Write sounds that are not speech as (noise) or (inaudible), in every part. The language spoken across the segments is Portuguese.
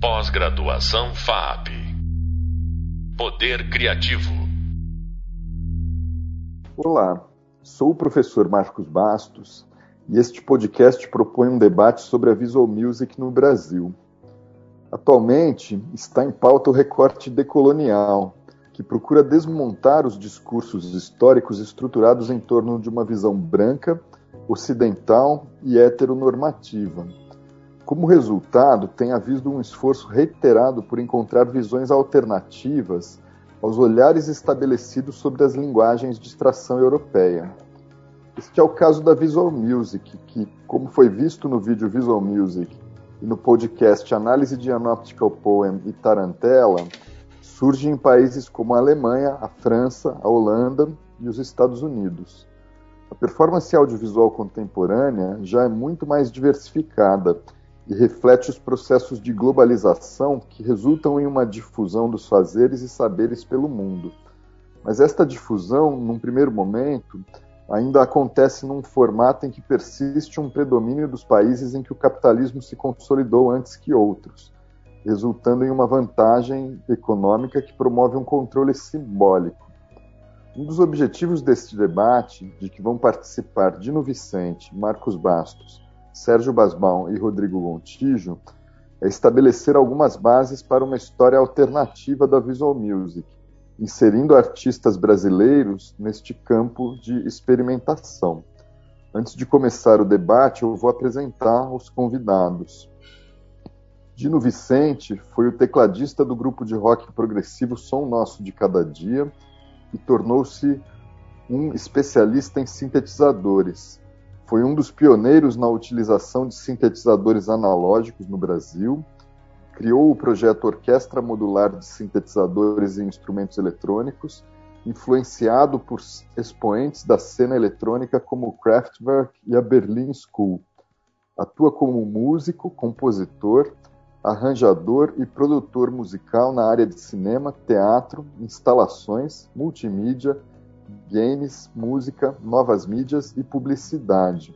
Pós-graduação FAP. Poder Criativo. Olá, sou o professor Marcos Bastos e este podcast propõe um debate sobre a visual music no Brasil. Atualmente está em pauta o recorte decolonial, que procura desmontar os discursos históricos estruturados em torno de uma visão branca, ocidental e heteronormativa como resultado, tem havido um esforço reiterado por encontrar visões alternativas aos olhares estabelecidos sobre as linguagens de extração europeia. Este é o caso da Visual Music, que, como foi visto no vídeo Visual Music e no podcast Análise de Anoptical Poem e Tarantella, surge em países como a Alemanha, a França, a Holanda e os Estados Unidos. A performance audiovisual contemporânea já é muito mais diversificada e reflete os processos de globalização que resultam em uma difusão dos fazeres e saberes pelo mundo. Mas esta difusão, num primeiro momento, ainda acontece num formato em que persiste um predomínio dos países em que o capitalismo se consolidou antes que outros, resultando em uma vantagem econômica que promove um controle simbólico. Um dos objetivos deste debate, de que vão participar Dino Vicente, Marcos Bastos, Sérgio Basbaum e Rodrigo Gontijo é estabelecer algumas bases para uma história alternativa da visual music, inserindo artistas brasileiros neste campo de experimentação. Antes de começar o debate, eu vou apresentar os convidados. Dino Vicente foi o tecladista do grupo de rock progressivo Som Nosso de Cada Dia e tornou-se um especialista em sintetizadores, foi um dos pioneiros na utilização de sintetizadores analógicos no Brasil, criou o projeto Orquestra Modular de Sintetizadores e Instrumentos Eletrônicos, influenciado por expoentes da cena eletrônica como Kraftwerk e a Berlin School. Atua como músico, compositor, arranjador e produtor musical na área de cinema, teatro, instalações, multimídia, games, música, novas mídias e publicidade,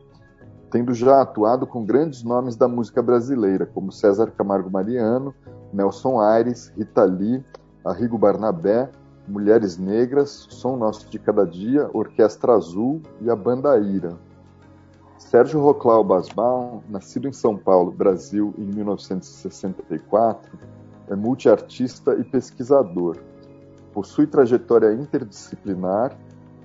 tendo já atuado com grandes nomes da música brasileira, como César Camargo Mariano, Nelson Aires, Rita Lee, Arrigo Barnabé, Mulheres Negras, Som Nosso de Cada Dia, Orquestra Azul e a Banda Ira. Sérgio Roclau Basbaum, nascido em São Paulo, Brasil, em 1964, é multiartista e pesquisador possui trajetória interdisciplinar,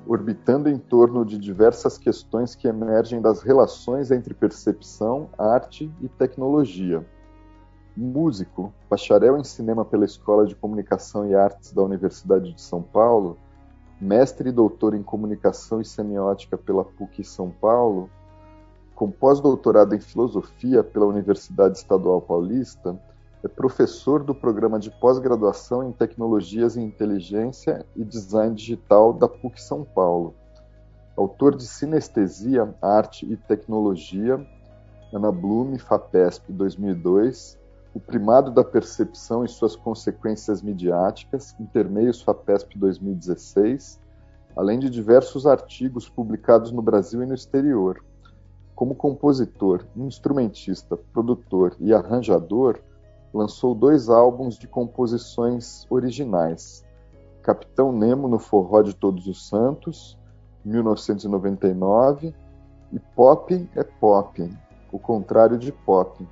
orbitando em torno de diversas questões que emergem das relações entre percepção, arte e tecnologia. Músico, bacharel em cinema pela Escola de Comunicação e Artes da Universidade de São Paulo, mestre e doutor em comunicação e semiótica pela PUC São Paulo, com pós-doutorado em filosofia pela Universidade Estadual Paulista, é professor do programa de pós-graduação em Tecnologias em Inteligência e Design Digital da PUC São Paulo. Autor de Sinestesia, Arte e Tecnologia, Ana Blume, FAPESP 2002, O Primado da Percepção e Suas Consequências Midiáticas, Intermeios FAPESP 2016, além de diversos artigos publicados no Brasil e no exterior. Como compositor, instrumentista, produtor e arranjador, lançou dois álbuns de composições originais: Capitão Nemo no Forró de Todos os Santos, 1999, e Pop é Pop, o contrário de pop.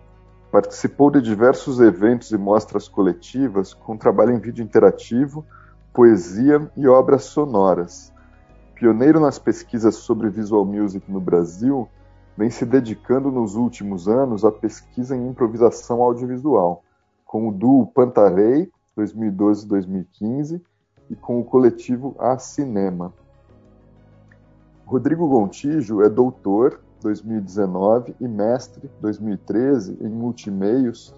Participou de diversos eventos e mostras coletivas com trabalho em vídeo interativo, poesia e obras sonoras. Pioneiro nas pesquisas sobre visual music no Brasil, vem se dedicando nos últimos anos à pesquisa em improvisação audiovisual com o duo Pantarei, 2012-2015, e com o coletivo A Cinema. Rodrigo Gontijo é doutor, 2019, e mestre, 2013, em multimeios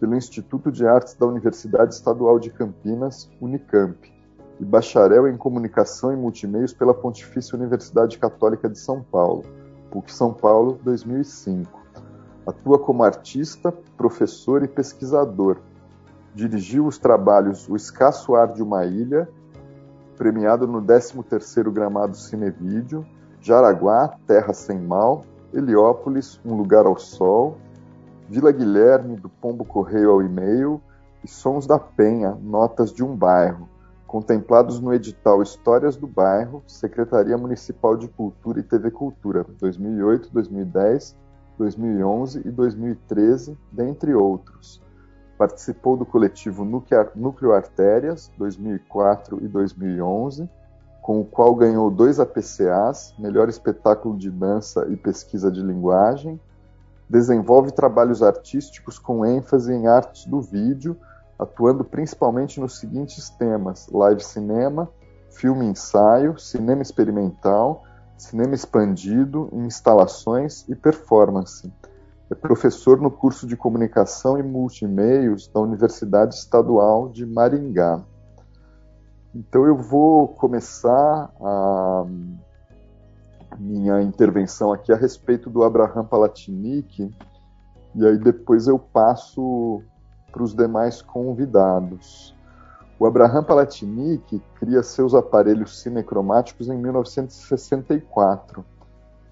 pelo Instituto de Artes da Universidade Estadual de Campinas, Unicamp, e bacharel em Comunicação e Multimeios pela Pontifícia Universidade Católica de São Paulo, PUC São Paulo, 2005. Atua como artista, professor e pesquisador. Dirigiu os trabalhos O Escasso Ar de uma Ilha, premiado no 13º Gramado Cinevídeo, Jaraguá, Terra Sem Mal, Heliópolis, Um Lugar ao Sol, Vila Guilherme, do Pombo Correio ao e-mail, e Sons da Penha, Notas de um Bairro, contemplados no edital Histórias do Bairro, Secretaria Municipal de Cultura e TV Cultura, 2008, 2010, 2011 e 2013, dentre outros. Participou do coletivo Núcleo Artérias, 2004 e 2011, com o qual ganhou dois APCAs, Melhor Espetáculo de Dança e Pesquisa de Linguagem. Desenvolve trabalhos artísticos com ênfase em artes do vídeo, atuando principalmente nos seguintes temas: live cinema, filme ensaio, cinema experimental, cinema expandido, instalações e performance. É professor no curso de Comunicação e Multimeios da Universidade Estadual de Maringá. Então eu vou começar a minha intervenção aqui a respeito do Abraham Palatinic e aí depois eu passo para os demais convidados. O Abraham Palatinic cria seus aparelhos cinecromáticos em 1964.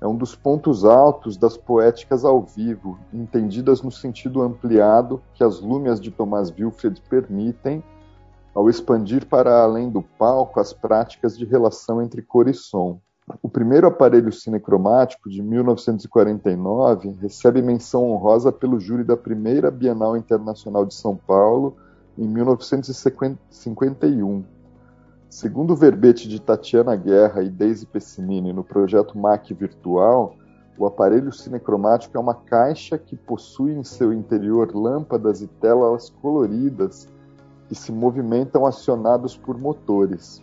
É um dos pontos altos das poéticas ao vivo, entendidas no sentido ampliado que as lúmias de Thomas Wilfred permitem, ao expandir para além do palco as práticas de relação entre cor e som. O primeiro aparelho cinecromático, de 1949, recebe menção honrosa pelo júri da primeira Bienal Internacional de São Paulo, em 1951. Segundo o verbete de Tatiana Guerra e Daisy Pessimini no projeto MAC Virtual, o aparelho cinecromático é uma caixa que possui em seu interior lâmpadas e telas coloridas que se movimentam acionados por motores.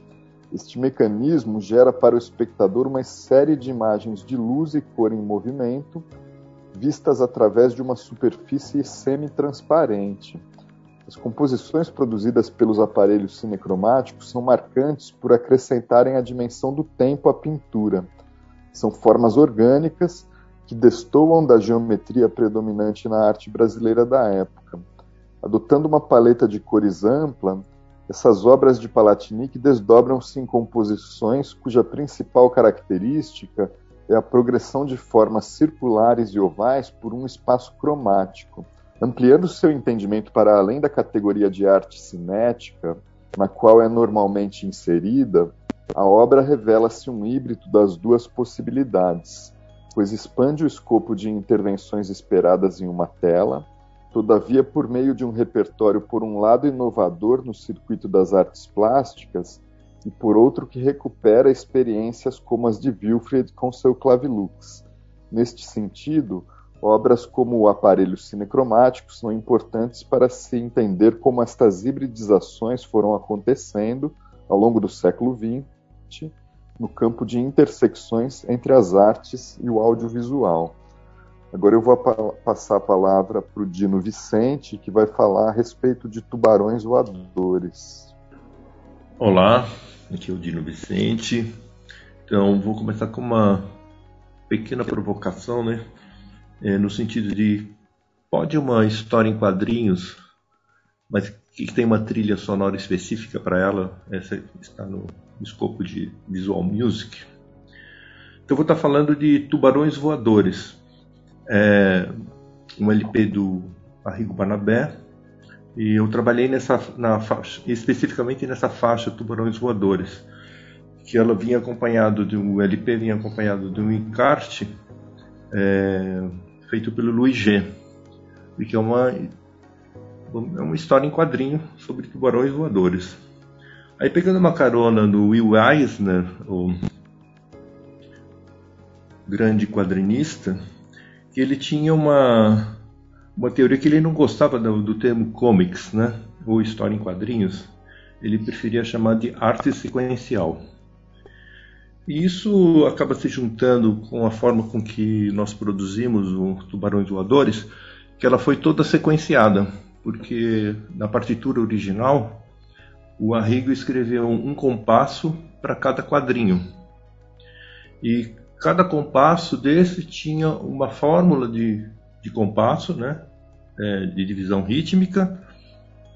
Este mecanismo gera para o espectador uma série de imagens de luz e cor em movimento, vistas através de uma superfície semi-transparente. As composições produzidas pelos aparelhos cinecromáticos são marcantes por acrescentarem a dimensão do tempo à pintura. São formas orgânicas que destoam da geometria predominante na arte brasileira da época. Adotando uma paleta de cores ampla, essas obras de Palatinic desdobram-se em composições cuja principal característica é a progressão de formas circulares e ovais por um espaço cromático. Ampliando seu entendimento para além da categoria de arte cinética, na qual é normalmente inserida, a obra revela-se um híbrido das duas possibilidades, pois expande o escopo de intervenções esperadas em uma tela, todavia por meio de um repertório, por um lado, inovador no circuito das artes plásticas, e por outro, que recupera experiências como as de Wilfred com seu clavilux. Neste sentido, Obras como o aparelho cinecromático são importantes para se entender como estas hibridizações foram acontecendo ao longo do século XX no campo de intersecções entre as artes e o audiovisual. Agora eu vou passar a palavra para o Dino Vicente, que vai falar a respeito de tubarões voadores. Olá, aqui é o Dino Vicente. Então vou começar com uma pequena provocação, né? É, no sentido de pode uma história em quadrinhos, mas que tem uma trilha sonora específica para ela, essa está no escopo de visual music. Então eu vou estar falando de Tubarões Voadores, é um LP do Arrigo Barnabé, e eu trabalhei nessa, na faixa, especificamente nessa faixa Tubarões Voadores, que ela vinha acompanhado de um LP vinha acompanhado de um encarte é, feito pelo Louis G. Que é uma, é uma história em quadrinho sobre tubarões voadores. Aí pegando uma carona do Will Eisner, o grande quadrinista, que ele tinha uma, uma teoria que ele não gostava do, do termo comics, né? ou história em quadrinhos, ele preferia chamar de arte sequencial. E isso acaba se juntando com a forma com que nós produzimos o Tubarões Voadores, que ela foi toda sequenciada, porque na partitura original o Arrigo escreveu um compasso para cada quadrinho. E cada compasso desse tinha uma fórmula de, de compasso, né? É, de divisão rítmica,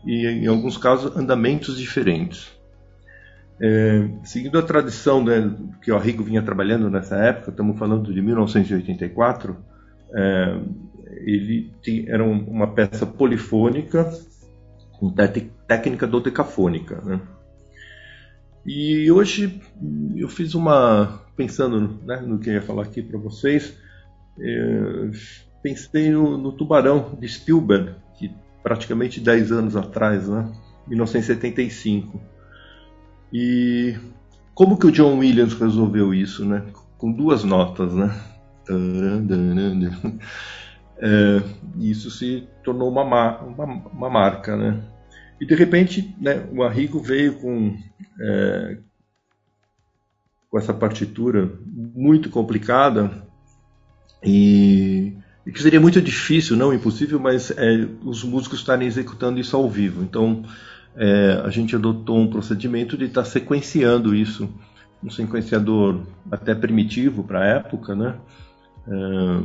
e em alguns casos andamentos diferentes. É, seguindo a tradição né, que o Arrigo vinha trabalhando nessa época, estamos falando de 1984, É, ele era uma peça polifônica com técnica dodecafônica. Né? E hoje eu fiz uma. Pensando né, no que eu ia falar aqui para vocês, é, pensei no, no, Tubarão de Spielberg, que praticamente 10 anos atrás, né, 1975. E como que o John Williams resolveu isso, né? Com duas notas, né? É, isso se tornou uma, uma, uma, marca, né? E de repente, né, o Arrigo veio com é, com essa partitura muito complicada e, e, que seria muito difícil, não impossível, mas é, os músicos estarem executando isso ao vivo. Então, é, a gente adotou um procedimento de estar sequenciando isso, um sequenciador até primitivo para a época, né? É,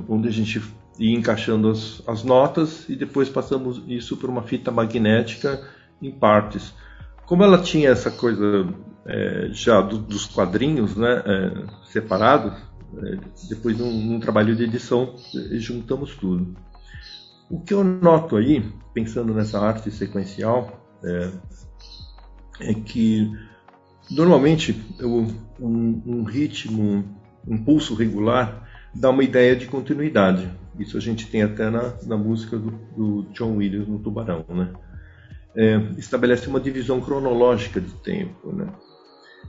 onde a gente ia encaixando as, as notas e depois passamos isso por uma fita magnética em partes. Como ela tinha essa coisa é, já do, dos quadrinhos né, é, separados, é, depois num, num, trabalho de edição juntamos tudo. O que eu noto aí, pensando nessa arte sequencial, é, é que normalmente eu, um, um, ritmo, um pulso regular dá uma ideia de continuidade. Isso a gente tem até na, na música do, do John Williams no Tubarão, né? É, estabelece uma divisão cronológica de tempo, né?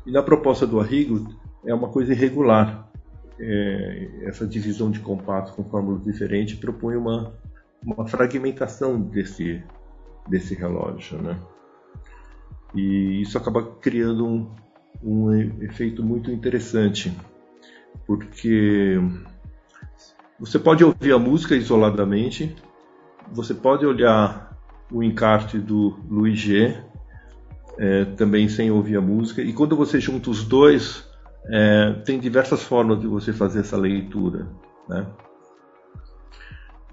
E na proposta do Arrigo é uma coisa irregular. É, essa divisão de compassos com fórmulas diferentes propõe uma, uma fragmentação desse, desse relógio, né? E isso acaba criando um, um efeito muito interessante, porque você pode ouvir a música isoladamente, você pode olhar o encarte do Luiz G, é, também sem ouvir a música, e quando você junta os dois, é, tem diversas formas de você fazer essa leitura. Né?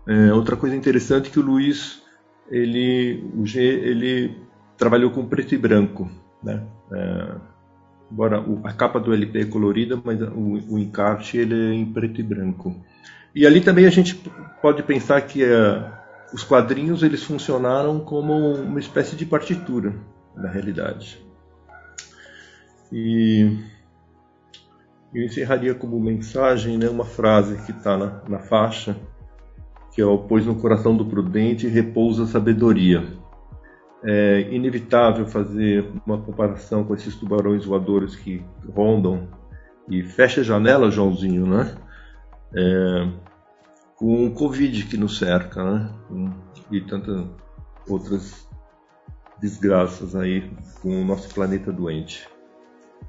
É, outra coisa interessante é que o Luiz, ele, o G, ele trabalhou com preto e branco, né? É, embora a capa do LP é colorida, mas o, o encarte ele é em preto e branco. E ali também a gente pode pensar que uh, os quadrinhos eles funcionaram como uma espécie de partitura na realidade. E eu encerraria como mensagem né, uma frase que está na, na, faixa, que é o pois no coração do prudente repousa a sabedoria. É inevitável fazer uma comparação com esses tubarões voadores que rondam e fecha a janela, Joãozinho, né? é, com o Covid que nos cerca, né? E tantas outras desgraças aí com o nosso planeta doente.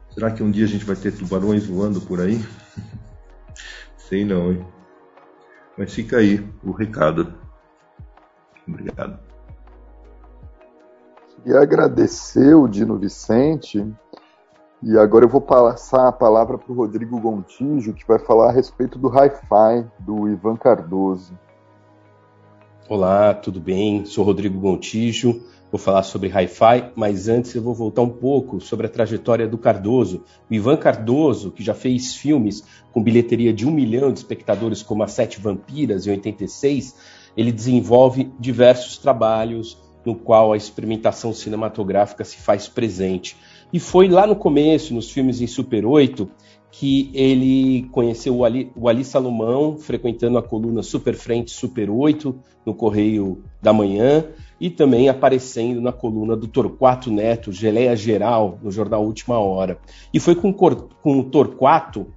Será que um dia a gente vai ter tubarões voando por aí? (laughs) Sei não, hein? Mas fica aí o recado. Obrigado. Queria agradecer o Dino Vicente e agora eu vou passar a palavra para o Rodrigo Gontijo, que vai falar a respeito do Hi-Fi, do Ivan Cardoso. Olá, tudo bem? Sou Rodrigo Gontijo, vou falar sobre Hi-Fi, mas antes eu vou voltar um pouco sobre a trajetória do Cardoso. O Ivan Cardoso, que já fez filmes com bilheteria de um milhão de espectadores, como As Sete Vampiras, em 86, ele desenvolve diversos trabalhos no qual a experimentação cinematográfica se faz presente. E foi lá no começo, nos filmes em Super 8, que ele conheceu o Ali, o Ali Salomão, frequentando a coluna Super Frente Super 8, no Correio da Manhã, e também aparecendo na coluna do Torquato Neto, Geleia Geral, no jornal Última Hora. E foi com, com o Torquato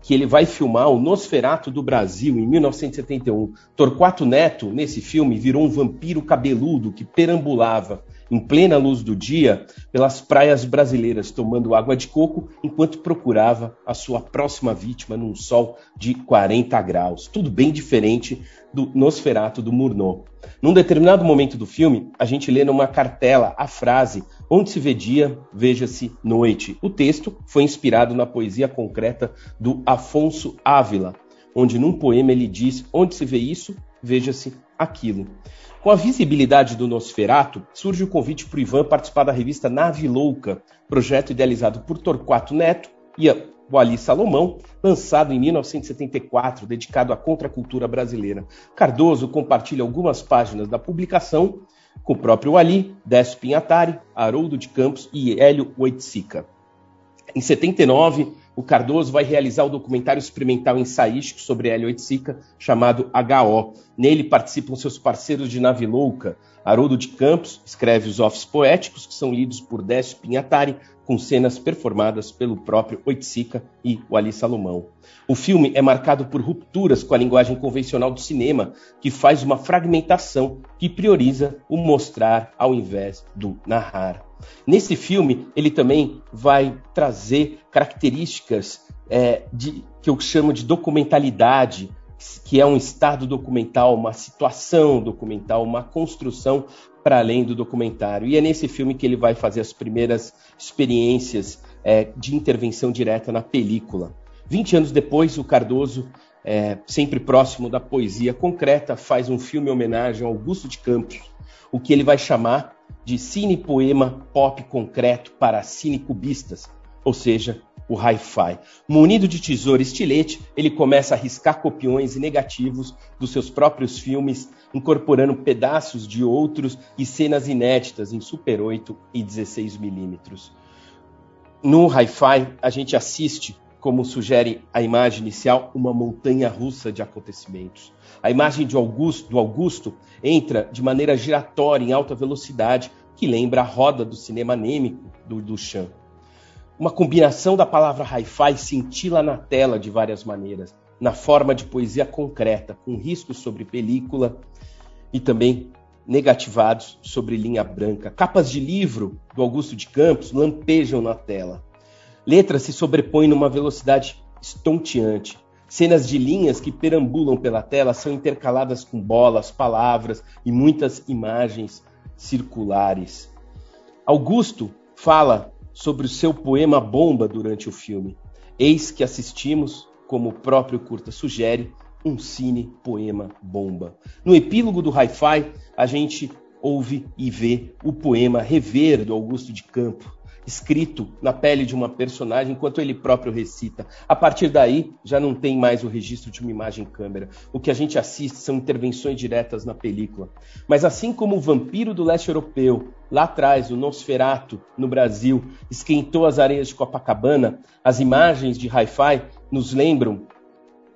que ele vai filmar o Nosferato do Brasil em 1971. Torquato Neto, nesse filme, virou um vampiro cabeludo que perambulava em plena luz do dia, pelas praias brasileiras, tomando água de coco enquanto procurava a sua próxima vítima num sol de 40 graus. Tudo bem diferente do Nosferato do Murnau. Num determinado momento do filme, a gente lê numa cartela a frase Onde se vê dia, veja-se noite. O texto foi inspirado na poesia concreta do Afonso Ávila, onde num poema ele diz: Onde se vê isso, veja-se aquilo. Com a visibilidade do Nosferato, surge o convite para o Ivan participar da revista Nave Louca, projeto idealizado por Torquato Neto e Wally Salomão, lançado em 1974, dedicado à contracultura brasileira. Cardoso compartilha algumas páginas da publicação com o próprio Wally, Décio Pinhatari, Haroldo de Campos e Hélio Oiticica. Em 79, o Cardoso vai realizar o documentário experimental ensaístico sobre Hélio Oiticica, chamado HO. Nele participam seus parceiros de Nave Louca. Haroldo de Campos escreve os offices poéticos, que são lidos por Décio Pinhatari, com cenas performadas pelo próprio Oiticica e o Ali Salomão. O filme é marcado por rupturas com a linguagem convencional do cinema, que faz uma fragmentação que prioriza o mostrar ao invés do narrar. Nesse filme, ele também vai trazer características é, de, que eu chamo de documentalidade, que é um estado documental, uma situação documental, uma construção para além do documentário. E é nesse filme que ele vai fazer as primeiras experiências é, de intervenção direta na película. 20 anos depois, o Cardoso, é, sempre próximo da poesia concreta, faz um filme em homenagem a Augusto de Campos, o que ele vai chamar de cine-poema pop concreto para cinecubistas, ou seja, o hi-fi. Munido de tesoura e estilete, ele começa a riscar copiões e negativos dos seus próprios filmes, incorporando pedaços de outros e cenas inéditas em Super 8 e 16 milímetros. No hi-fi, a gente assiste, como sugere a imagem inicial, uma montanha russa de acontecimentos. A imagem de Augusto, do Augusto entra de maneira giratória em alta velocidade, que lembra a roda do cinema anêmico do Duchamp. Uma combinação da palavra hi-fi cintila na tela de várias maneiras, na forma de poesia concreta, com riscos sobre película e também negativados sobre linha branca. Capas de livro do Augusto de Campos lampejam na tela. Letras se sobrepõem numa velocidade estonteante. Cenas de linhas que perambulam pela tela são intercaladas com bolas, palavras e muitas imagens circulares. Augusto fala sobre o seu poema bomba durante o filme. Eis que assistimos, como o próprio curta sugere, um cine poema bomba. No epílogo do Hi-Fi, a gente ouve e vê o poema Rever do Augusto de Campo, escrito na pele de uma personagem enquanto ele próprio recita. A partir daí, já não tem mais o registro de uma imagem câmera. O que a gente assiste são intervenções diretas na película. Mas assim como o vampiro do leste europeu, lá atrás, o Nosferato, no Brasil, esquentou as areias de Copacabana, as imagens de hi-fi nos lembram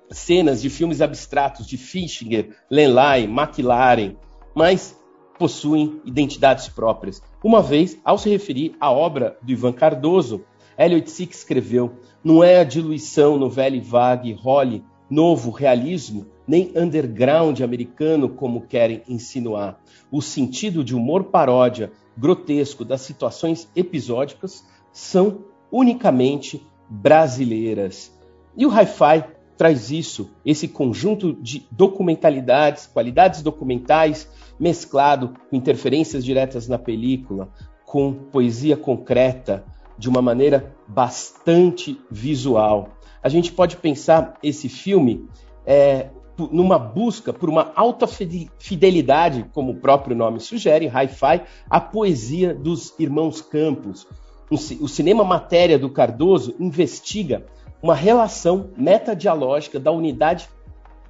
cenas de filmes abstratos de Fischinger, Lenlai, McLaren, mas possuem identidades próprias. Uma vez, ao se referir à obra do Ivan Cardoso, Elliot Sick escreveu: Não é a diluição no velho vague role novo realismo, nem underground americano como querem insinuar. O sentido de humor paródia grotesco das situações episódicas são unicamente brasileiras. E o hi-fi traz isso, esse conjunto de documentalidades, qualidades documentais mesclado com interferências diretas na película, com poesia concreta, de uma maneira bastante visual. A gente pode pensar esse filme é, numa busca por uma alta fidelidade, como o próprio nome sugere, hi-fi, à poesia dos irmãos Campos. O cinema matéria do Cardoso investiga uma relação metadialógica da unidade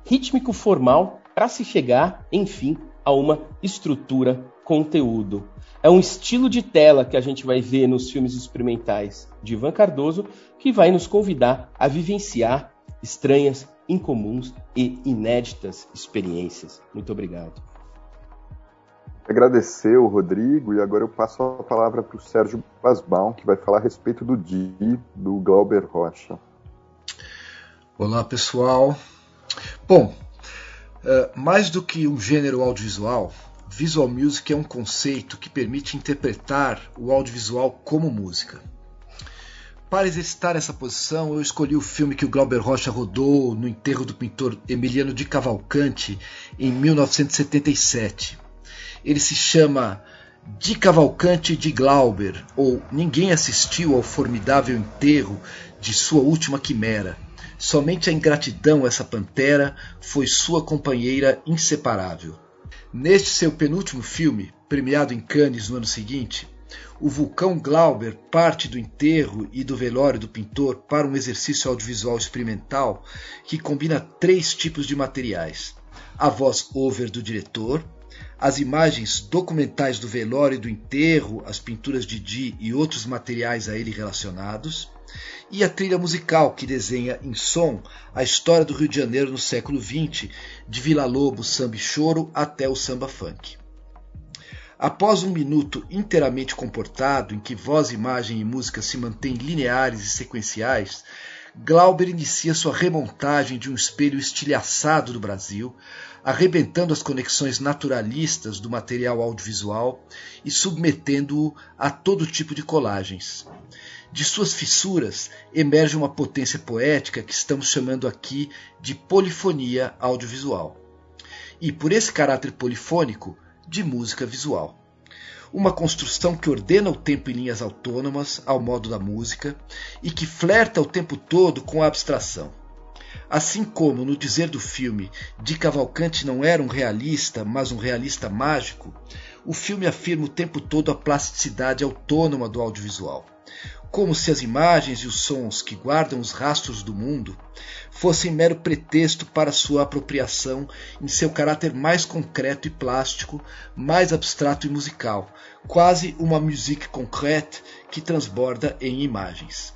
rítmico-formal para se chegar, enfim, a uma estrutura conteúdo. É um estilo de tela que a gente vai ver nos filmes experimentais de Ivan Cardoso que vai nos convidar a vivenciar estranhas, incomuns e inéditas experiências. Muito obrigado. Agradecer o Rodrigo e agora eu passo a palavra para o Sérgio Basbaum, que vai falar a respeito do Di, do Glauber Rocha. Olá, pessoal. Bom, Uh, mais do que um gênero audiovisual, visual music é um conceito que permite interpretar o audiovisual como música. Para exercitar essa posição, eu escolhi o filme que o Glauber Rocha rodou no enterro do pintor Emiliano de Cavalcante em 1977. Ele se chama De Cavalcante de Glauber, ou Ninguém Assistiu ao Formidável Enterro de Sua Última Quimera Somente a ingratidão, essa pantera, foi sua companheira inseparável. Neste seu penúltimo filme, premiado em Cannes no ano seguinte, o vulcão Glauber parte do enterro e do velório do pintor para um exercício audiovisual experimental que combina três tipos de materiais: a voz over do diretor, as imagens documentais do velório e do enterro, as pinturas de Di e outros materiais a ele relacionados, e a trilha musical que desenha em som a história do Rio de Janeiro no século XX, de Vila Lobo, samba e choro até o samba funk. Após um minuto inteiramente comportado, em que voz, imagem e música se mantêm lineares e sequenciais, Glauber inicia sua remontagem de um espelho estilhaçado do Brasil, arrebentando as conexões naturalistas do material audiovisual e submetendo-o a todo tipo de colagens. De suas fissuras emerge uma potência poética que estamos chamando aqui de polifonia audiovisual. E por esse caráter polifônico, de música visual. Uma construção que ordena o tempo em linhas autônomas, ao modo da música, e que flerta o tempo todo com a abstração. Assim como no dizer do filme de Cavalcante não era um realista, mas um realista mágico, o filme afirma o tempo todo a plasticidade autônoma do audiovisual como se as imagens e os sons que guardam os rastros do mundo fossem mero pretexto para sua apropriação em seu caráter mais concreto e plástico, mais abstrato e musical, quase uma musique concrète que transborda em imagens.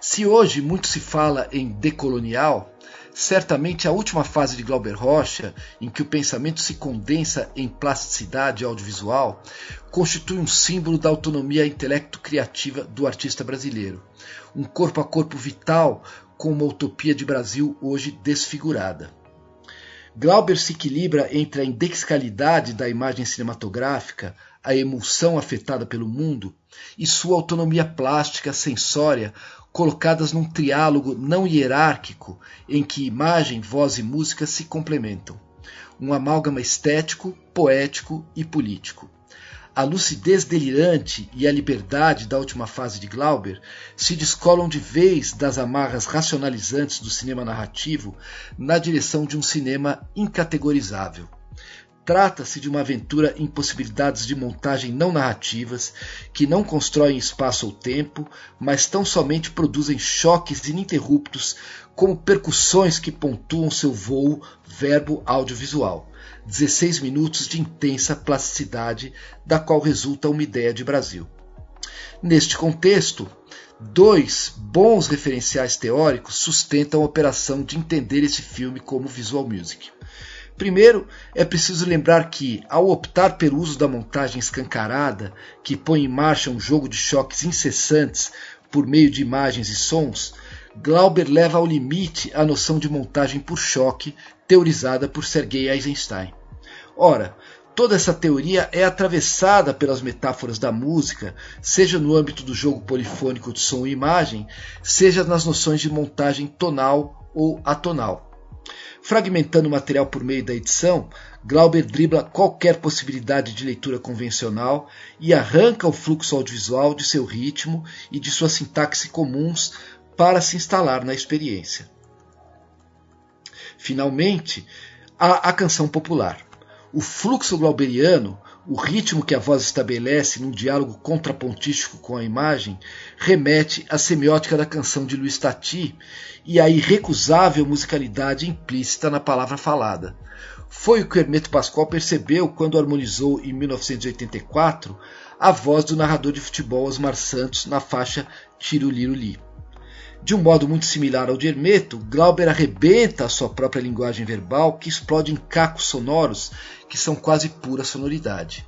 Se hoje muito se fala em decolonial, Certamente a última fase de Glauber Rocha, em que o pensamento se condensa em plasticidade audiovisual, constitui um símbolo da autonomia intelecto-criativa do artista brasileiro. Um corpo a corpo vital com uma utopia de Brasil hoje desfigurada. Glauber se equilibra entre a indexicalidade da imagem cinematográfica, a emulsão afetada pelo mundo, e sua autonomia plástica, sensória, colocadas num triálogo não hierárquico em que imagem, voz e música se complementam. Um amálgama estético, poético e político. A lucidez delirante e a liberdade da última fase de Glauber se descolam de vez das amarras racionalizantes do cinema narrativo na direção de um cinema incategorizável. Trata-se de uma aventura em possibilidades de montagem não narrativas, que não constroem espaço ou tempo, mas tão somente produzem choques ininterruptos como percussões que pontuam seu voo verbo audiovisual. 16 minutos de intensa plasticidade, da qual resulta uma ideia de Brasil. Neste contexto, dois bons referenciais teóricos sustentam a operação de entender esse filme como visual music. Primeiro, é preciso lembrar que, ao optar pelo uso da montagem escancarada, que põe em marcha um jogo de choques incessantes por meio de imagens e sons, Glauber leva ao limite a noção de montagem por choque, teorizada por Sergei Eisenstein. Ora, toda essa teoria é atravessada pelas metáforas da música, seja no âmbito do jogo polifônico de som e imagem, seja nas noções de montagem tonal ou atonal. Fragmentando o material por meio da edição, Glauber dribla qualquer possibilidade de leitura convencional e arranca o fluxo audiovisual de seu ritmo e de sua sintaxe comuns para se instalar na experiência. Finalmente, há a canção popular. O fluxo glauberiano o ritmo que a voz estabelece num diálogo contrapontístico com a imagem remete à semiótica da canção de Luiz Tati e à irrecusável musicalidade implícita na palavra falada. Foi o que Hermeto Pascoal percebeu quando harmonizou em 1984 a voz do narrador de futebol Osmar Santos na faixa Tiruliruli. De um modo muito similar ao de Hermeto, Glauber arrebenta a sua própria linguagem verbal, que explode em cacos sonoros que são quase pura sonoridade.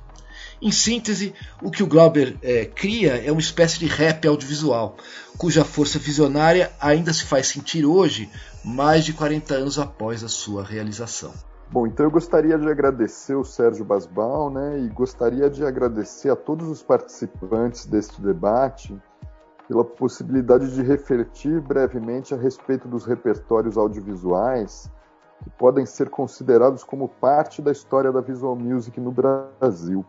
Em síntese, o que o Glauber é, cria é uma espécie de rap audiovisual, cuja força visionária ainda se faz sentir hoje, mais de 40 anos após a sua realização. Bom, então eu gostaria de agradecer o Sérgio Basbal, né, e gostaria de agradecer a todos os participantes deste debate pela possibilidade de refletir brevemente a respeito dos repertórios audiovisuais que podem ser considerados como parte da história da visual music no Brasil.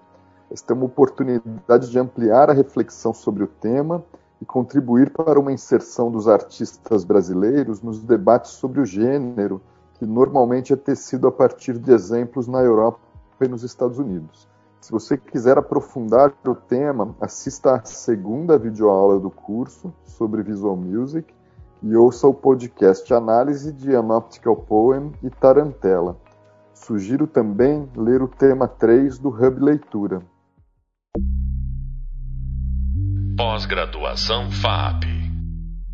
Esta é uma oportunidade de ampliar a reflexão sobre o tema e contribuir para uma inserção dos artistas brasileiros nos debates sobre o gênero, que normalmente é tecido a partir de exemplos na Europa e nos Estados Unidos. Se você quiser aprofundar o tema, assista a segunda videoaula do curso sobre Visual Music e ouça o podcast Análise de An Optical Poem e Tarantela. Sugiro também ler o tema 3 do Hub Leitura. Pós-graduação FAP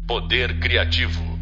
Poder Criativo